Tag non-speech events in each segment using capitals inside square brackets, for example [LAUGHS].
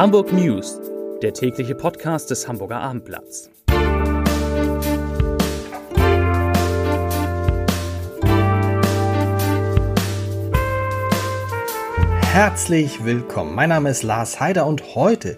Hamburg News, der tägliche Podcast des Hamburger Abendblatts. Herzlich willkommen. Mein Name ist Lars Heider und heute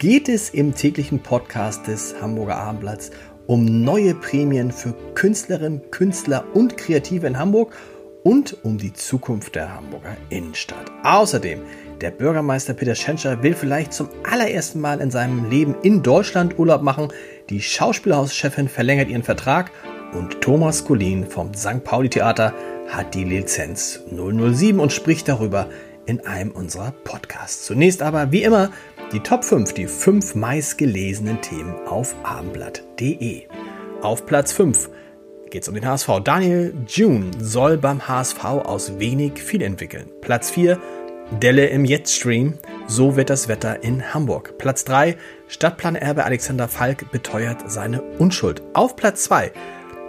geht es im täglichen Podcast des Hamburger Abendblatts um neue Prämien für Künstlerinnen, Künstler und Kreative in Hamburg und um die Zukunft der Hamburger Innenstadt. Außerdem der Bürgermeister Peter Schenscher will vielleicht zum allerersten Mal in seinem Leben in Deutschland Urlaub machen. Die Schauspielhauschefin verlängert ihren Vertrag und Thomas Collin vom St. Pauli Theater hat die Lizenz 007 und spricht darüber in einem unserer Podcasts. Zunächst aber, wie immer, die Top 5, die 5 meistgelesenen Themen auf abendblatt.de. Auf Platz 5 geht es um den HSV. Daniel June soll beim HSV aus wenig viel entwickeln. Platz 4 Delle im Jetstream. So wird das Wetter in Hamburg. Platz 3. Stadtplanerbe Alexander Falk beteuert seine Unschuld. Auf Platz 2.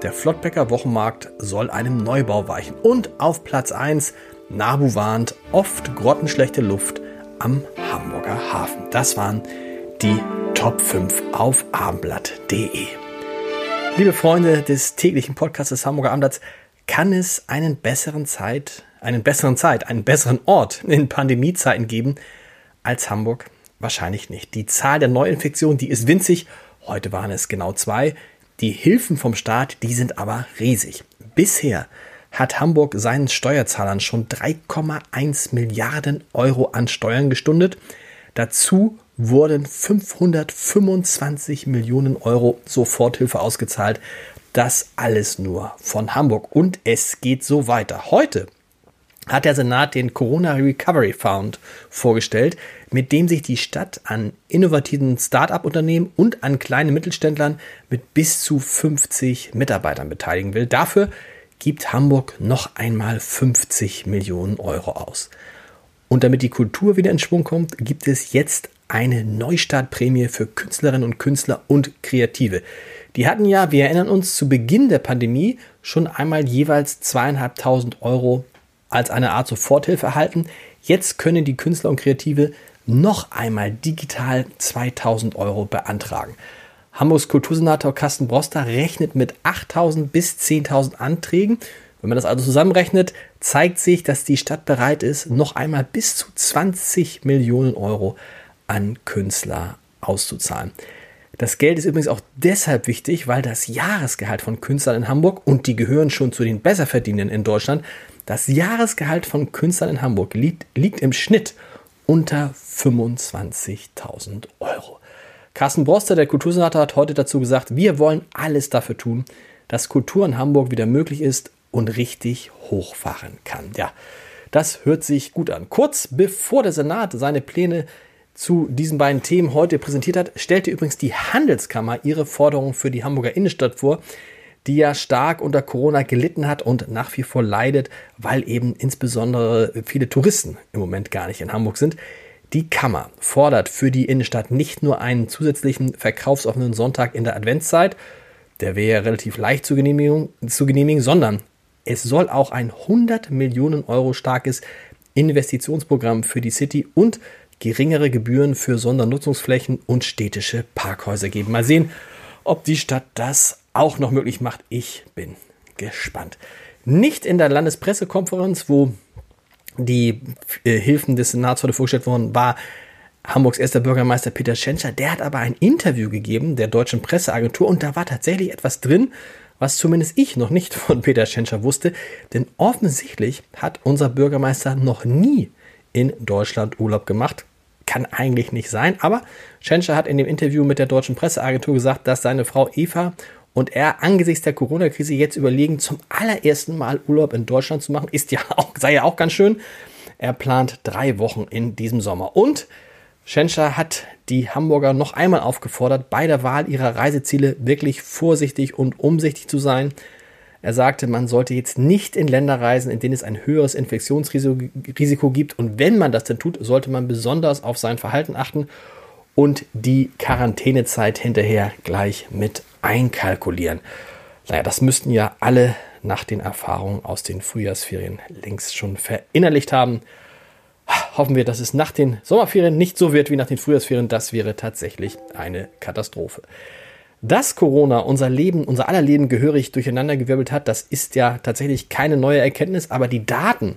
Der Flottbecker Wochenmarkt soll einem Neubau weichen. Und auf Platz 1. Nabu warnt, oft grottenschlechte Luft am Hamburger Hafen. Das waren die Top 5 auf abendblatt.de. Liebe Freunde des täglichen Podcasts des Hamburger Abendblatts, kann es einen besseren Zeit einen besseren Zeit, einen besseren Ort in Pandemiezeiten geben als Hamburg? Wahrscheinlich nicht. Die Zahl der Neuinfektionen, die ist winzig. Heute waren es genau zwei. Die Hilfen vom Staat, die sind aber riesig. Bisher hat Hamburg seinen Steuerzahlern schon 3,1 Milliarden Euro an Steuern gestundet. Dazu wurden 525 Millionen Euro Soforthilfe ausgezahlt. Das alles nur von Hamburg. Und es geht so weiter. Heute hat der Senat den Corona Recovery Fund vorgestellt, mit dem sich die Stadt an innovativen Start-up-Unternehmen und an kleinen Mittelständlern mit bis zu 50 Mitarbeitern beteiligen will. Dafür gibt Hamburg noch einmal 50 Millionen Euro aus. Und damit die Kultur wieder in Schwung kommt, gibt es jetzt eine Neustartprämie für Künstlerinnen und Künstler und Kreative. Die hatten ja, wir erinnern uns, zu Beginn der Pandemie schon einmal jeweils zweieinhalbtausend Euro als eine Art Soforthilfe erhalten. Jetzt können die Künstler und Kreative noch einmal digital 2000 Euro beantragen. Hamburgs Kultursenator Carsten Broster rechnet mit 8000 bis 10.000 Anträgen. Wenn man das also zusammenrechnet, zeigt sich, dass die Stadt bereit ist, noch einmal bis zu 20 Millionen Euro an Künstler auszuzahlen. Das Geld ist übrigens auch deshalb wichtig, weil das Jahresgehalt von Künstlern in Hamburg und die gehören schon zu den Besserverdienenden in Deutschland das Jahresgehalt von Künstlern in Hamburg liegt, liegt im Schnitt unter 25.000 Euro. Carsten Broster, der Kultursenator, hat heute dazu gesagt, wir wollen alles dafür tun, dass Kultur in Hamburg wieder möglich ist und richtig hochfahren kann. Ja, das hört sich gut an. Kurz bevor der Senat seine Pläne zu diesen beiden Themen heute präsentiert hat, stellte übrigens die Handelskammer ihre Forderungen für die Hamburger Innenstadt vor die ja stark unter Corona gelitten hat und nach wie vor leidet, weil eben insbesondere viele Touristen im Moment gar nicht in Hamburg sind. Die Kammer fordert für die Innenstadt nicht nur einen zusätzlichen verkaufsoffenen Sonntag in der Adventszeit, der wäre relativ leicht zu genehmigen, zu genehmigen, sondern es soll auch ein 100 Millionen Euro starkes Investitionsprogramm für die City und geringere Gebühren für Sondernutzungsflächen und städtische Parkhäuser geben. Mal sehen, ob die Stadt das auch noch möglich macht. Ich bin gespannt. Nicht in der Landespressekonferenz, wo die äh, Hilfen des Senats heute vorgestellt worden war, Hamburgs erster Bürgermeister Peter Schenscher, der hat aber ein Interview gegeben der deutschen Presseagentur und da war tatsächlich etwas drin, was zumindest ich noch nicht von Peter Schenscher wusste, denn offensichtlich hat unser Bürgermeister noch nie in Deutschland Urlaub gemacht. Kann eigentlich nicht sein, aber Schenscher hat in dem Interview mit der deutschen Presseagentur gesagt, dass seine Frau Eva und er angesichts der Corona-Krise jetzt überlegen, zum allerersten Mal Urlaub in Deutschland zu machen, ist ja [LAUGHS] auch, sei ja auch ganz schön. Er plant drei Wochen in diesem Sommer. Und Schenscher hat die Hamburger noch einmal aufgefordert, bei der Wahl ihrer Reiseziele wirklich vorsichtig und umsichtig zu sein. Er sagte, man sollte jetzt nicht in Länder reisen, in denen es ein höheres Infektionsrisiko gibt. Und wenn man das denn tut, sollte man besonders auf sein Verhalten achten und die Quarantänezeit hinterher gleich mit einkalkulieren. Naja, das müssten ja alle nach den Erfahrungen aus den Frühjahrsferien längst schon verinnerlicht haben. Hoffen wir, dass es nach den Sommerferien nicht so wird wie nach den Frühjahrsferien. Das wäre tatsächlich eine Katastrophe. Dass Corona unser Leben, unser aller Leben gehörig durcheinandergewirbelt hat, das ist ja tatsächlich keine neue Erkenntnis, aber die Daten,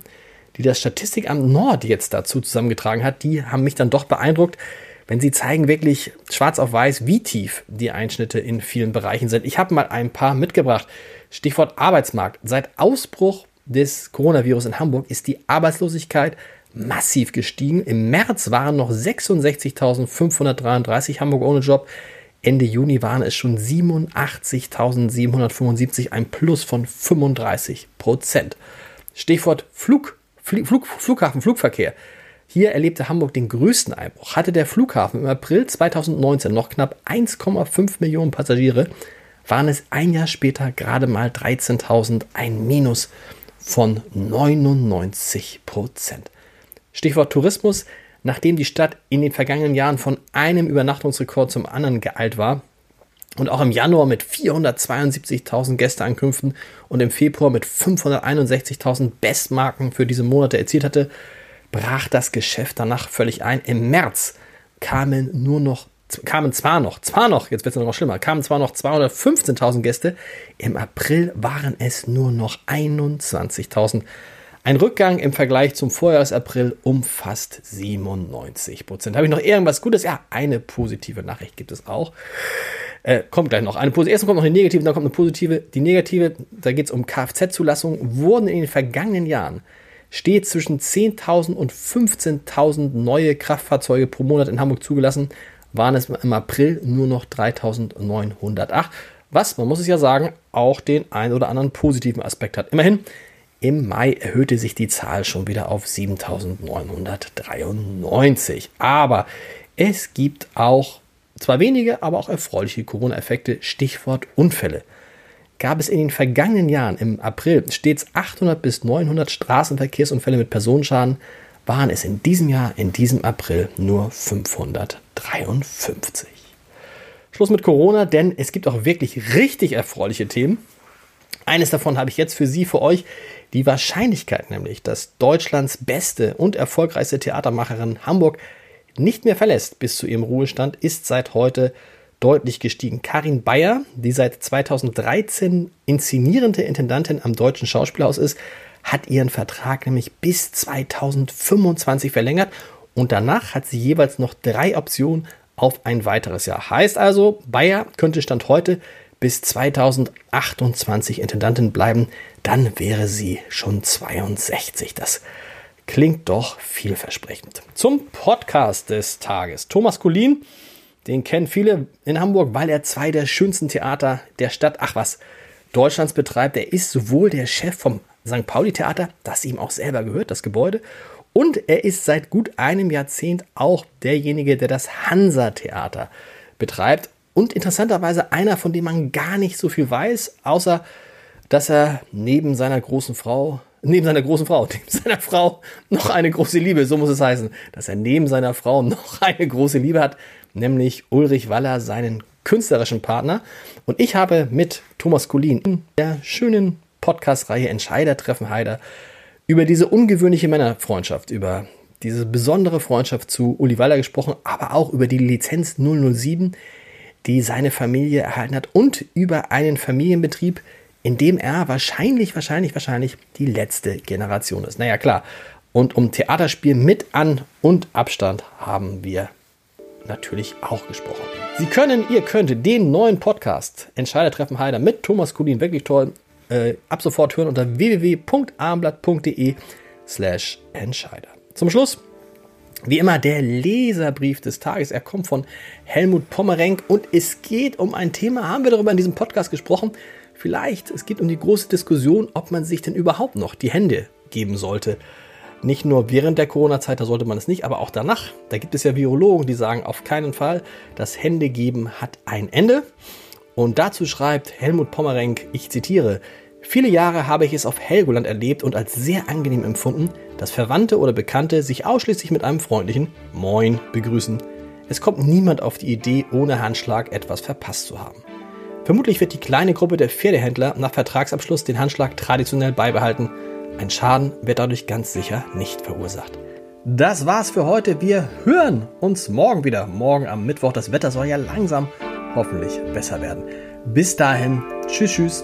die das Statistikamt Nord jetzt dazu zusammengetragen hat, die haben mich dann doch beeindruckt, wenn sie zeigen wirklich schwarz auf weiß, wie tief die Einschnitte in vielen Bereichen sind. Ich habe mal ein paar mitgebracht. Stichwort Arbeitsmarkt. Seit Ausbruch des Coronavirus in Hamburg ist die Arbeitslosigkeit massiv gestiegen. Im März waren noch 66.533 Hamburg ohne Job. Ende Juni waren es schon 87.775, ein Plus von 35 Prozent. Stichwort Flug, Flug, Flughafen, Flugverkehr. Hier erlebte Hamburg den größten Einbruch. Hatte der Flughafen im April 2019 noch knapp 1,5 Millionen Passagiere, waren es ein Jahr später gerade mal 13.000, ein Minus von 99 Prozent. Stichwort Tourismus. Nachdem die Stadt in den vergangenen Jahren von einem Übernachtungsrekord zum anderen geeilt war und auch im Januar mit 472.000 Gästeankünften und im Februar mit 561.000 Bestmarken für diese Monate erzielt hatte, brach das Geschäft danach völlig ein. Im März kamen nur noch kamen zwar noch, zwar noch, jetzt wird es noch schlimmer, kamen zwar noch 215.000 Gäste, im April waren es nur noch 21.000 ein Rückgang im Vergleich zum Vorjahresapril um fast 97 Prozent. Habe ich noch irgendwas Gutes? Ja, eine positive Nachricht gibt es auch. Äh, kommt gleich noch. Eine positive, erst kommt noch eine negative, dann kommt eine positive. Die negative, da geht es um Kfz-Zulassung, wurden in den vergangenen Jahren stets zwischen 10.000 und 15.000 neue Kraftfahrzeuge pro Monat in Hamburg zugelassen, waren es im April nur noch 3.908. Was, man muss es ja sagen, auch den ein oder anderen positiven Aspekt hat. Immerhin im Mai erhöhte sich die Zahl schon wieder auf 7.993. Aber es gibt auch zwar wenige, aber auch erfreuliche Corona-Effekte. Stichwort Unfälle. Gab es in den vergangenen Jahren im April stets 800 bis 900 Straßenverkehrsunfälle mit Personenschaden, waren es in diesem Jahr, in diesem April, nur 553. Schluss mit Corona, denn es gibt auch wirklich richtig erfreuliche Themen. Eines davon habe ich jetzt für Sie, für euch. Die Wahrscheinlichkeit nämlich, dass Deutschlands beste und erfolgreichste Theatermacherin Hamburg nicht mehr verlässt bis zu ihrem Ruhestand, ist seit heute deutlich gestiegen. Karin Bayer, die seit 2013 inszenierende Intendantin am Deutschen Schauspielhaus ist, hat ihren Vertrag nämlich bis 2025 verlängert und danach hat sie jeweils noch drei Optionen auf ein weiteres Jahr. Heißt also, Bayer könnte Stand heute bis 2028 Intendantin bleiben, dann wäre sie schon 62. Das klingt doch vielversprechend. Zum Podcast des Tages. Thomas Kulin, den kennen viele in Hamburg, weil er zwei der schönsten Theater der Stadt, ach was, Deutschlands betreibt. Er ist sowohl der Chef vom St. Pauli Theater, das ihm auch selber gehört, das Gebäude, und er ist seit gut einem Jahrzehnt auch derjenige, der das Hansa Theater betreibt und interessanterweise einer, von dem man gar nicht so viel weiß, außer dass er neben seiner großen Frau, neben seiner großen Frau, [LAUGHS] neben seiner Frau noch eine große Liebe, so muss es heißen, dass er neben seiner Frau noch eine große Liebe hat, nämlich Ulrich Waller, seinen künstlerischen Partner. Und ich habe mit Thomas Kulin in der schönen Podcast-Reihe Entscheider treffen Heider über diese ungewöhnliche Männerfreundschaft, über diese besondere Freundschaft zu Uli Waller gesprochen, aber auch über die Lizenz 007, die seine Familie erhalten hat und über einen Familienbetrieb, in dem er wahrscheinlich, wahrscheinlich, wahrscheinlich die letzte Generation ist. Naja, klar. Und um Theaterspiel mit An- und Abstand haben wir natürlich auch gesprochen. Sie können, ihr könnt den neuen Podcast Entscheidertreffen Heider mit Thomas Kulin, wirklich toll, äh, ab sofort hören unter www.armblatt.de slash Entscheider. Zum Schluss wie immer der Leserbrief des Tages. Er kommt von Helmut Pommerenk und es geht um ein Thema, haben wir darüber in diesem Podcast gesprochen. Vielleicht, es geht um die große Diskussion, ob man sich denn überhaupt noch die Hände geben sollte. Nicht nur während der Corona-Zeit, da sollte man es nicht, aber auch danach. Da gibt es ja Virologen, die sagen auf keinen Fall, das Händegeben hat ein Ende. Und dazu schreibt Helmut Pommerenk, ich zitiere, Viele Jahre habe ich es auf Helgoland erlebt und als sehr angenehm empfunden, dass Verwandte oder Bekannte sich ausschließlich mit einem freundlichen Moin begrüßen. Es kommt niemand auf die Idee, ohne Handschlag etwas verpasst zu haben. Vermutlich wird die kleine Gruppe der Pferdehändler nach Vertragsabschluss den Handschlag traditionell beibehalten. Ein Schaden wird dadurch ganz sicher nicht verursacht. Das war's für heute. Wir hören uns morgen wieder. Morgen am Mittwoch. Das Wetter soll ja langsam hoffentlich besser werden. Bis dahin. Tschüss, tschüss.